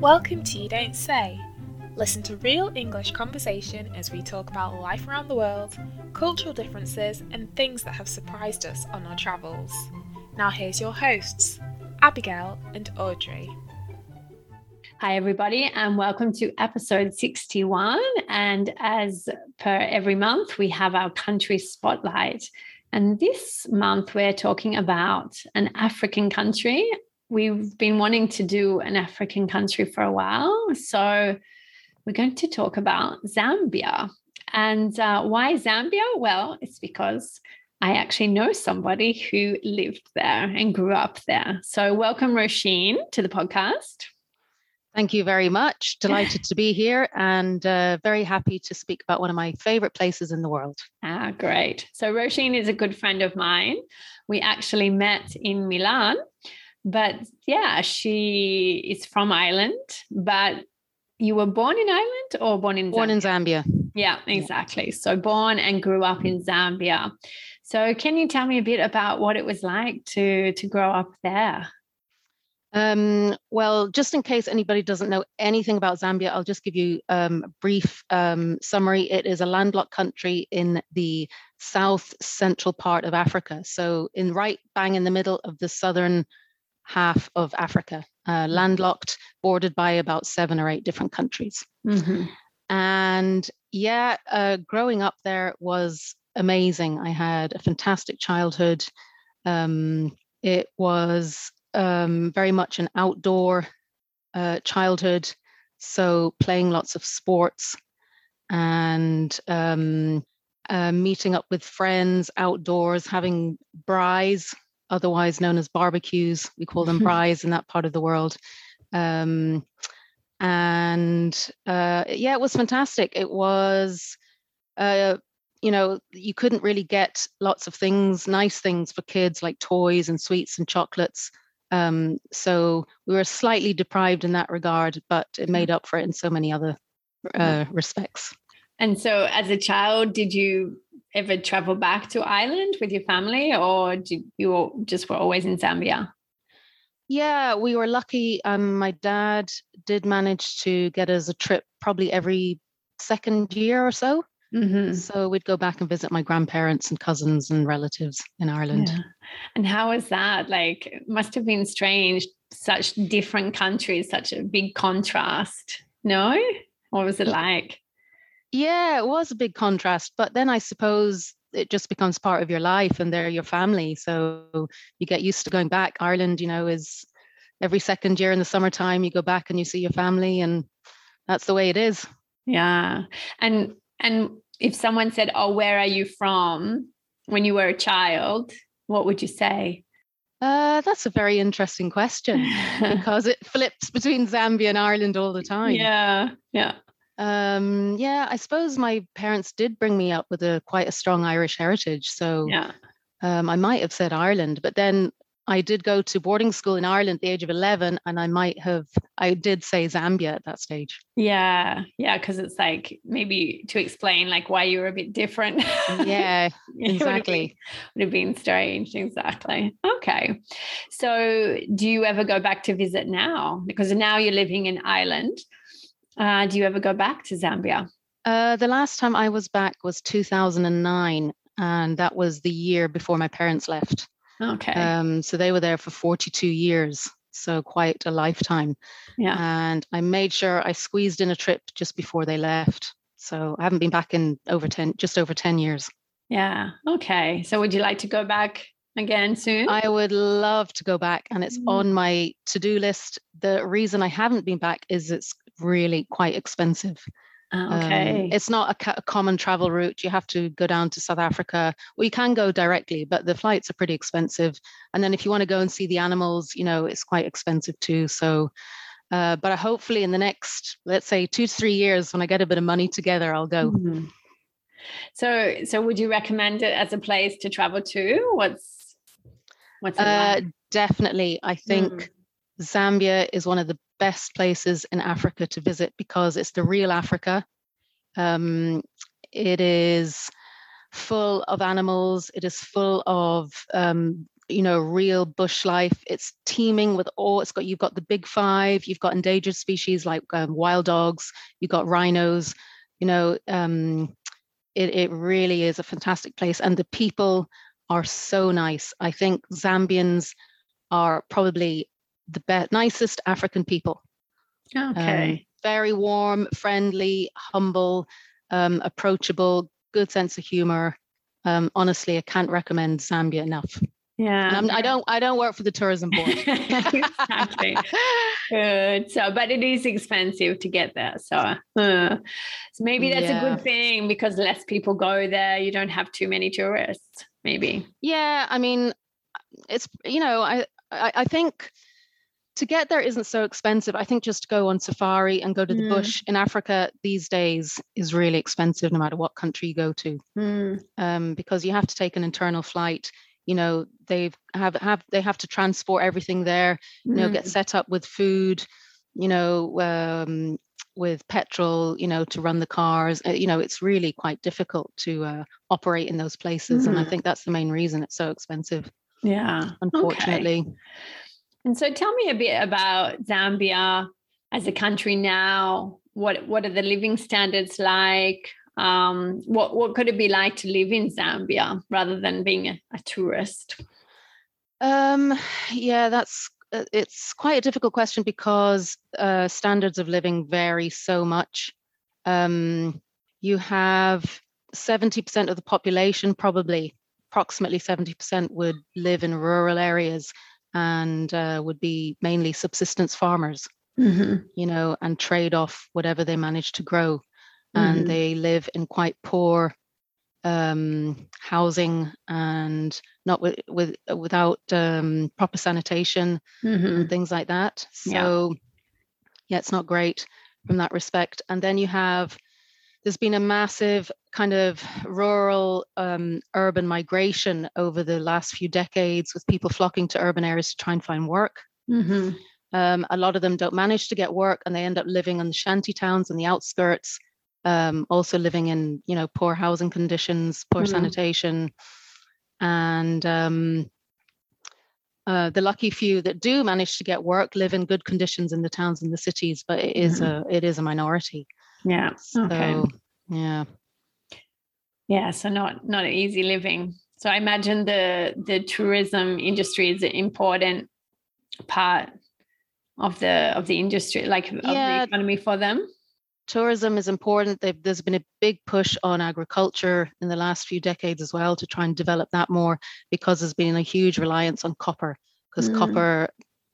Welcome to You Don't Say. Listen to real English conversation as we talk about life around the world, cultural differences, and things that have surprised us on our travels. Now, here's your hosts, Abigail and Audrey. Hi, everybody, and welcome to episode 61. And as per every month, we have our country spotlight. And this month, we're talking about an African country we've been wanting to do an African country for a while. So we're going to talk about Zambia. And uh, why Zambia? Well, it's because I actually know somebody who lived there and grew up there. So welcome, Roisin, to the podcast. Thank you very much. Delighted to be here and uh, very happy to speak about one of my favorite places in the world. Ah, great. So, Roisin is a good friend of mine. We actually met in Milan but yeah, she is from Ireland, but you were born in Ireland or born in born Zambia? in Zambia. Yeah, exactly. So born and grew up in Zambia. So can you tell me a bit about what it was like to to grow up there? Um, well, just in case anybody doesn't know anything about Zambia, I'll just give you um, a brief um, summary. It is a landlocked country in the south central part of Africa. So, in right bang in the middle of the southern half of Africa, uh, mm-hmm. landlocked, bordered by about seven or eight different countries. Mm-hmm. And yeah, uh, growing up there was amazing. I had a fantastic childhood. Um, it was um, very much an outdoor uh, childhood, so playing lots of sports and um, uh, meeting up with friends outdoors, having braais, otherwise known as barbecues. We call them braais in that part of the world. Um, and uh, yeah, it was fantastic. It was, uh, you know, you couldn't really get lots of things, nice things for kids like toys and sweets and chocolates. Um, so we were slightly deprived in that regard, but it mm-hmm. made up for it in so many other uh, respects. And so, as a child, did you ever travel back to Ireland with your family, or did you just were always in Zambia? Yeah, we were lucky. Um, my dad did manage to get us a trip probably every second year or so. Mm-hmm. So we'd go back and visit my grandparents and cousins and relatives in Ireland. Yeah. And how was that? Like, it must have been strange, such different countries, such a big contrast. No? What was it like? Yeah, it was a big contrast. But then I suppose it just becomes part of your life and they're your family. So you get used to going back. Ireland, you know, is every second year in the summertime, you go back and you see your family, and that's the way it is. Yeah. And and if someone said, Oh, where are you from when you were a child, what would you say? Uh, that's a very interesting question because it flips between Zambia and Ireland all the time. Yeah, yeah. Um, yeah, I suppose my parents did bring me up with a quite a strong Irish heritage. So yeah. um, I might have said Ireland, but then I did go to boarding school in Ireland at the age of 11, and I might have, I did say Zambia at that stage. Yeah. Yeah. Cause it's like maybe to explain like why you were a bit different. Yeah, exactly. would, have been, would have been strange. Exactly. Okay. So do you ever go back to visit now? Because now you're living in Ireland. Uh, do you ever go back to Zambia? Uh, the last time I was back was 2009, and that was the year before my parents left. Okay. Um, so they were there for 42 years, so quite a lifetime. Yeah. And I made sure I squeezed in a trip just before they left. So I haven't been back in over 10, just over 10 years. Yeah. Okay. So would you like to go back again soon? I would love to go back, and it's mm. on my to do list. The reason I haven't been back is it's really quite expensive. Ah, okay. Um, it's not a, a, common travel route. You have to go down to South Africa. Well, you can go directly, but the flights are pretty expensive. And then if you want to go and see the animals, you know, it's quite expensive too. So, uh, but hopefully in the next, let's say, two to three years, when I get a bit of money together, I'll go. Mm-hmm. So, so would you recommend it as a place to travel to? What's what's uh, definitely? I think. Mm. Zambia is one of the best places in Africa to visit because it's the real Africa. Um, it is full of animals. It is full of um, you know real bush life it's teeming with all it's got you've got the big five you've got endangered species like um, wild dogs you've got rhinos you know um, it, it really is a fantastic place and the people are so nice i think zambians are probably the best nicest african people okay um, very warm friendly humble um, approachable good sense of humor um, honestly i can't recommend zambia enough yeah. I don't, I don't work for the tourism board. exactly. Good. So, but it is expensive to get there. So, uh, so maybe that's yeah. a good thing because less people go there. You don't have too many tourists. Maybe. Yeah. I mean, it's you know, I, I, I think to get there isn't so expensive. I think just to go on safari and go to the mm. bush in Africa these days is really expensive, no matter what country you go to, mm. um, because you have to take an internal flight you know they've have have they have to transport everything there you know mm. get set up with food you know um, with petrol you know to run the cars uh, you know it's really quite difficult to uh, operate in those places and i mm. think that's the main reason it's so expensive yeah unfortunately okay. And so tell me a bit about zambia as a country now what what are the living standards like um, what what could it be like to live in Zambia rather than being a, a tourist? Um, yeah, that's uh, it's quite a difficult question because uh, standards of living vary so much. Um, you have 70% of the population, probably approximately 70%, would live in rural areas and uh, would be mainly subsistence farmers, mm-hmm. you know, and trade off whatever they manage to grow and mm-hmm. they live in quite poor um, housing and not with, with without um, proper sanitation mm-hmm. and things like that. So yeah. yeah, it's not great from that respect. And then you have there's been a massive kind of rural um, urban migration over the last few decades with people flocking to urban areas to try and find work. Mm-hmm. Um, a lot of them don't manage to get work and they end up living in the shanty towns and the outskirts um, also living in you know poor housing conditions, poor mm-hmm. sanitation, and um, uh, the lucky few that do manage to get work live in good conditions in the towns and the cities, but it is mm-hmm. a it is a minority. Yeah. So, okay. Yeah. Yeah. So not not an easy living. So I imagine the the tourism industry is an important part of the of the industry, like of yeah. the economy for them tourism is important. They've, there's been a big push on agriculture in the last few decades as well to try and develop that more because there's been a huge reliance on copper because mm. copper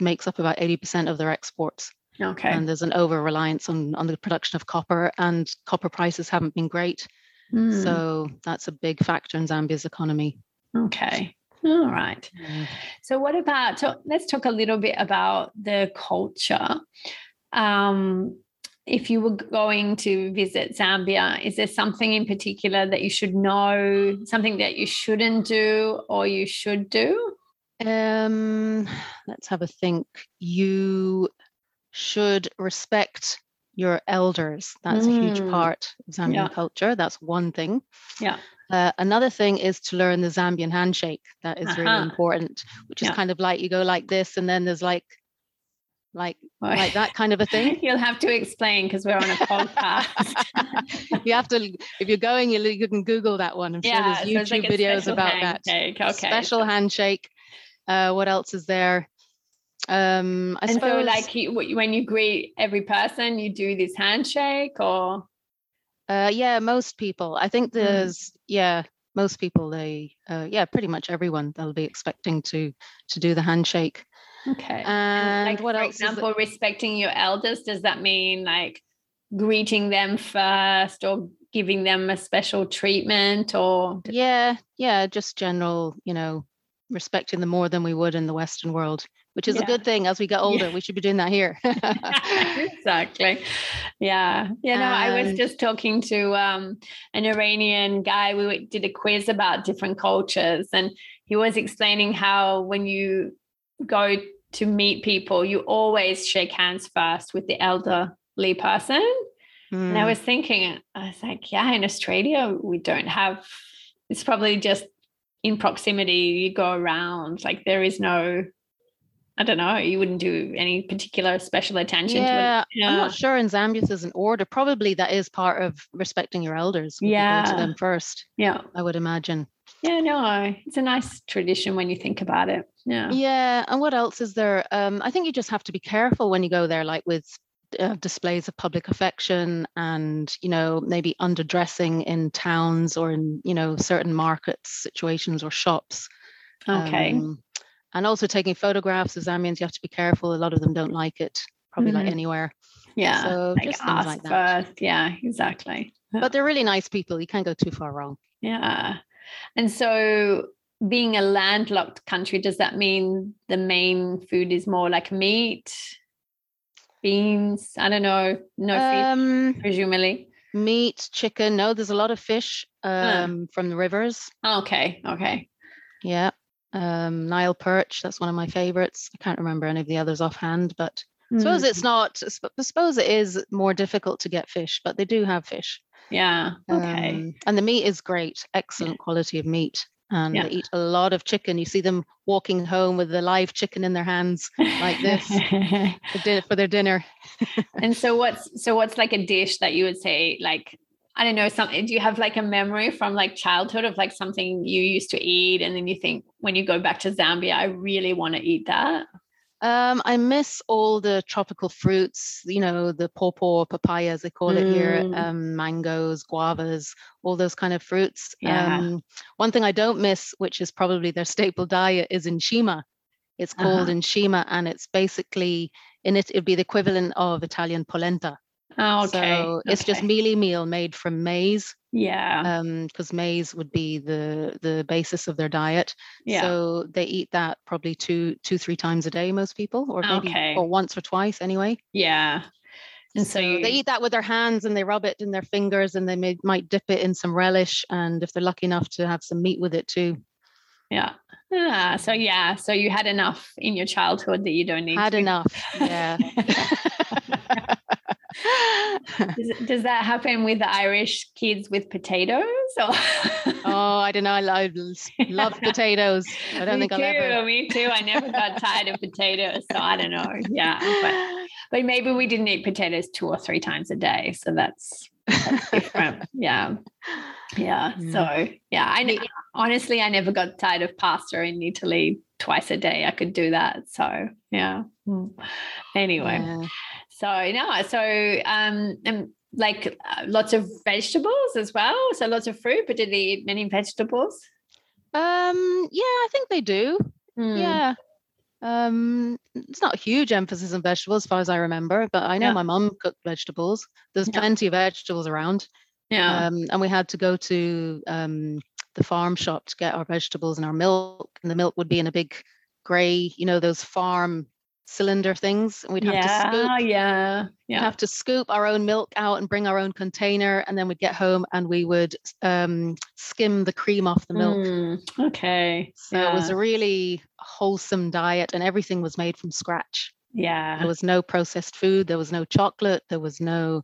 makes up about 80% of their exports. Okay. And there's an over reliance on, on the production of copper, and copper prices haven't been great. Mm. So that's a big factor in Zambia's economy. Okay. All right. Mm. So, what about, so let's talk a little bit about the culture. Um, if you were going to visit Zambia, is there something in particular that you should know, something that you shouldn't do or you should do? Um, let's have a think. You should respect your elders. That's mm. a huge mm. part of Zambian yeah. culture. That's one thing. Yeah. Uh, another thing is to learn the Zambian handshake. That is uh-huh. really important, which is kind of like you go like this, and then there's like like like that kind of a thing you'll have to explain because we're on a podcast you have to if you're going you, you can google that one i'm yeah, sure there's youtube so like videos about handshake. that okay special handshake uh, what else is there um i and suppose so like you, when you greet every person you do this handshake or uh yeah most people i think hmm. there's mm. yeah most people they uh, yeah pretty much everyone they'll be expecting to to do the handshake Okay. And, like, what for else? example, respecting your elders, does that mean like greeting them first or giving them a special treatment or? Yeah, yeah, just general, you know, respecting them more than we would in the Western world, which is yeah. a good thing as we get older. Yeah. We should be doing that here. exactly. Yeah. You know, and... I was just talking to um, an Iranian guy. We did a quiz about different cultures, and he was explaining how when you go to meet people, you always shake hands first with the elderly person. Mm. And I hmm. was thinking, I was like, yeah, in Australia, we don't have, it's probably just in proximity, you go around. Like there is no, I don't know, you wouldn't do any particular special attention yeah, to it. I'm not sure in Zambia there's an order. Probably that is part of respecting your elders. would be going Yeah. To them first, Yeah. I would imagine. Yeah, no, it's a nice tradition when you think about it. Yeah. Yeah. And what else is there? Um, I think you just have to be careful when you go there, like with uh, displays of public affection and, you know, maybe underdressing in towns or in, you know, certain markets, situations or shops. Okay. Um, and also taking photographs of Zambians, you have to be careful. A lot of them don't like it, probably like Mhm. anywhere. yeah. so like just things like that. first. Yeah, exactly. Yeah. But they're really nice people. You can't go too far wrong. Yeah. And so being a landlocked country, does that mean the main food is more like meat, beans? I don't know. No fish, Um, presumably. meat, chicken. No, there's a lot of fish um, from the rivers. Okay. Okay. Yeah. Um, Nile perch. That's one of my favorites. I can't remember any of the others offhand, but I suppose Mm, it's not. I suppose it is more difficult to get fish, but they do have fish. Yeah. Okay. Um, and the meat is great, excellent quality of meat. And Yeah. they eat a lot of chicken. You see them walking home with the live chicken in their hands like this. for, for their dinner. and so what's so what's like a dish that you would say like I don't know something do you have like a memory from like childhood of like something you used to eat and then you think when you go back to Zambia I really want to eat that Um, I miss all the tropical fruits, you know, the pawpaw, papaya, as they call it here, Mm. um, mangoes, guavas, all those kind of fruits. Yeah. Um, one thing I don't miss, which is probably their staple diet, is nshima. It's called Uh-huh. and it's basically in it. It'd be the equivalent of Italian polenta. Oh, okay So it's just mealie meal made from maize, yeah because maize would be the the basis of their diet. yeah So they eat that probably two, two, three times a day, most people, or maybe Okay. or once or twice anyway. yeah and so, So you they eat that with their hands and they rub it in their fingers and they may, might dip it in some relish. And if they're lucky enough to have some meat with it too, yeah ah, so yeah so you had enough in your childhood that you don't need had to. enough. Yeah. does, does that happen with the Irish kids with potatoes or oh, I don't know. I love, love potatoes. I don't me think I'll too, ever. Me too. I never got tired of potatoes, so I don't know. Yeah, but, but maybe we didn't eat potatoes two or three times a day, so that's, different. yeah, yeah. Yeah. So yeah, I ne- honestly I never got tired of pasta in Italy twice a day. I could do that. So yeah. Mm. Anyway, Yeah. So no, so um, and like uh, lots of vegetables as well. So lots of fruit, but did they eat many vegetables? Um, yeah, I think they do. Mm. Yeah. Um, it's not a huge emphasis on vegetables as far as I remember, but I know Yeah. my mum cooked vegetables. There's Yeah. plenty of vegetables around. Yeah. Um, and we had to go to um, the farm shop to get our vegetables and our milk. And the milk would be in a big grey, you know, those farm cylinder things. And we'd have to scoop. yeah, yeah, we'd have to scoop our own milk out and bring our own container. And then we'd get home and we would um, skim the cream off the milk. Mm, okay. So it was a really wholesome diet and everything was made from scratch. yeah. There was no processed food, there was no chocolate, there was no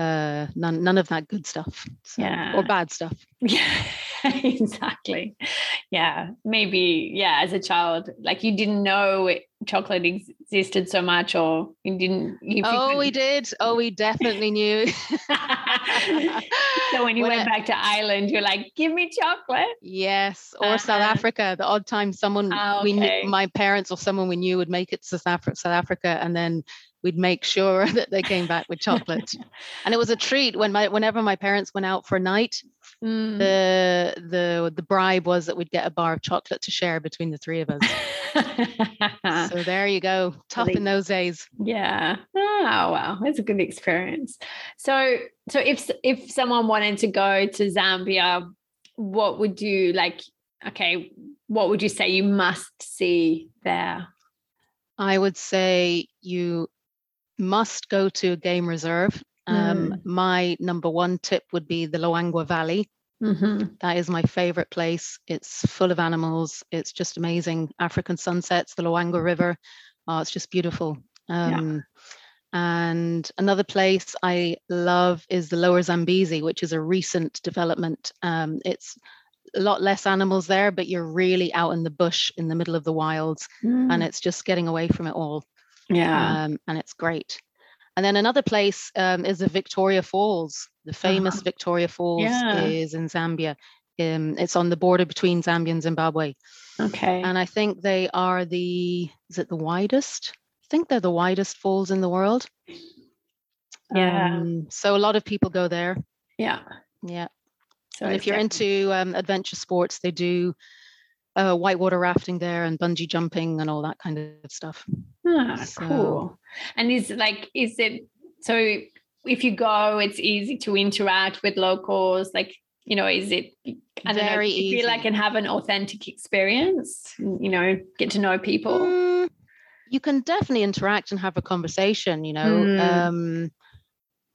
uh none none of that good stuff. So, Yeah. Or bad stuff. Yeah, exactly. Yeah, maybe. Yeah, as a child, like you didn't know it, chocolate existed so much, or you didn't. You Oh, we did. Oh, we definitely knew. so when you When went I- back to Ireland, you're like, "Give me chocolate." yes, or South Uh-huh. Africa. The odd time someone Ah, we knew, my parents or someone we knew would make it to South Africa, and then we'd make sure that they came back with chocolate. and it was a treat when my whenever my parents went out for a night. Mm. The the the bribe was that we'd get a bar of chocolate to share between the three of us. so there you go. Tough in those days. Yeah. Oh wow, that's a good experience. So, so if if someone wanted to go to Zambia, what would you like? Okay, what would you say you must see there? I would say you must go to a game reserve. Um, My number one tip would be the Luangwa Valley. Mm-hmm. That is my favorite place. It's full of animals. It's just amazing. African sunsets, the Luangwa River. Oh, it's just beautiful. Yeah. Um, And another place I love is the Lower Zambezi, which is a recent development. Um, it's a lot less animals there, but you're really out in the bush in the middle of the wilds, mm. and it's just getting away from it all. Yeah, um, and it's great. And then another place um, is the Victoria Falls. The famous uh-huh. Victoria Falls yeah. is in Zambia. Um, it's on the border between Zambia and Zimbabwe. Okay. And I think they are the is it the widest? I think they're the widest falls in the world. Yeah. Um, so a lot of people go there. Yeah. Yeah. So and if you're into um, adventure sports, they do uh, whitewater rafting there and bungee jumping and all that kind of stuff. Ah, so, cool. And is like, is it so? If you go, it's easy to interact with locals. Like, you know, is it? I don't Very know. You feel like and have an authentic experience. You know, get to know people. Mm, you can definitely interact and have a conversation. You know, mm. um,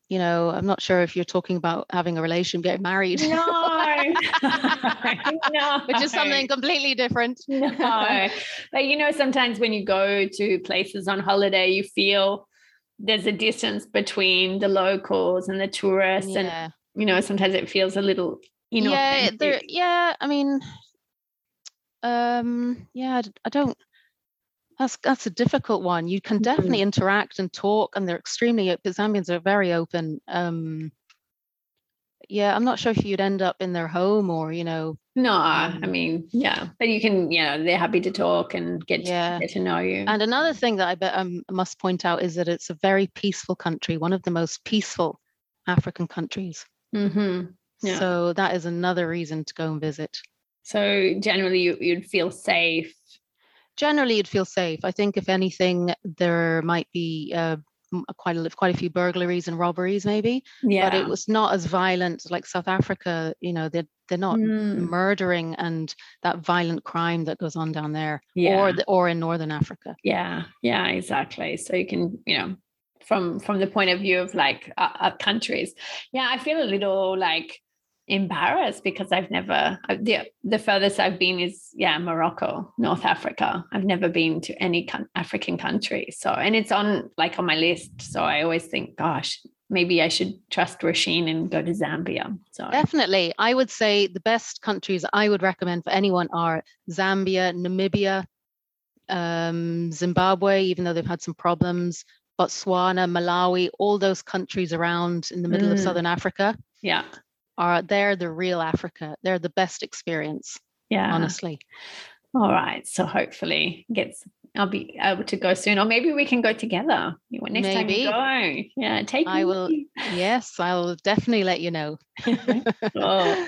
you know, I'm not sure if you're talking about having a relation, getting married. No, no. which is something completely different. no, but you know, sometimes when you go to places on holiday, you feel there's a distance between the locals and the tourists, yeah. and you know, sometimes it feels a little, you know, yeah, there, yeah. I mean, um, yeah, I don't that's that's a difficult one. You can definitely mm-hmm. interact and talk, and they're extremely open. Zambians are very open. Um, yeah, I'm not sure if you'd end up in their home or you know. No, um, I mean, yeah, but you can, you know, they're happy to talk and get yeah. to, get to know you. And another thing that I bet um, I must point out is that it's a very peaceful country, one of the most peaceful African countries. Mm-hmm. Yeah. So that is another reason to go and visit. So generally, you, you'd feel safe generally you'd feel safe. I think if anything, there might be uh, quite a quite a few burglaries and robberies, maybe. Yeah. But it was not as violent like South Africa. You know, they're they're not mm. murdering and that violent crime that goes on down there, yeah. or the, or in Northern Africa. Yeah, yeah, exactly. So you can, you know, from from the point of view of like uh, uh, countries, yeah, I feel a little like embarrassed because I've never the the furthest I've been is yeah Morocco, North Africa. I've never been to any African country. So and it's on like on my list. So I always think, gosh, maybe I should trust Roisin and go to Zambia. So definitely, I would say the best countries I would recommend for anyone are Zambia, Namibia, um, Zimbabwe, even though they've had some problems. Botswana, Malawi, all those countries around in the middle mm. of Southern Africa. Yeah are they're the real Africa. They're the best experience. Yeah. Honestly. All right. So hopefully gets I'll be able to go soon. Or maybe we can go together. Next maybe. time you go. Yeah, take I me. will yes, I will definitely let you know. oh.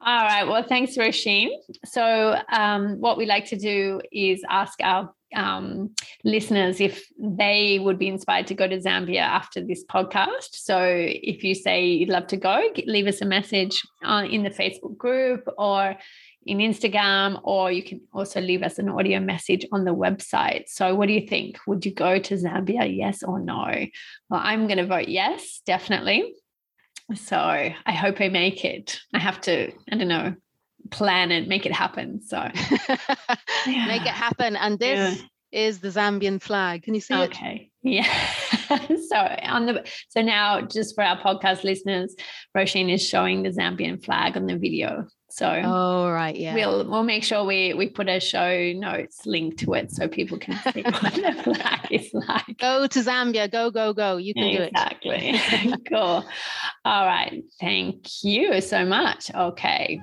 All right. Well, thanks, Roisin. So um, what we like to do is ask our um, listeners if they would be inspired to go to Zambia after this podcast. So if you say you'd love to go, leave us a message in the Facebook group or in Instagram, or you can also leave us an audio message on the website. So, what do you think? Would you go to Zambia? Yes or no? Well, I'm going to vote yes, definitely. So, I hope I make it. I have to, I don't know, plan it, make it happen. So yeah. make it happen. And this yeah. is the Zambian flag. Can you see okay. it? Okay. Yeah. so on the so now just for our podcast listeners, Roisin is showing the Zambian flag on the video. So oh right, yeah. We'll we'll make sure we we put a show notes link to it so people can see what the flag is like. Go to Zambia, go, go, go. You can exactly. do it. Exactly. cool. All right. Thank you so much. Okay.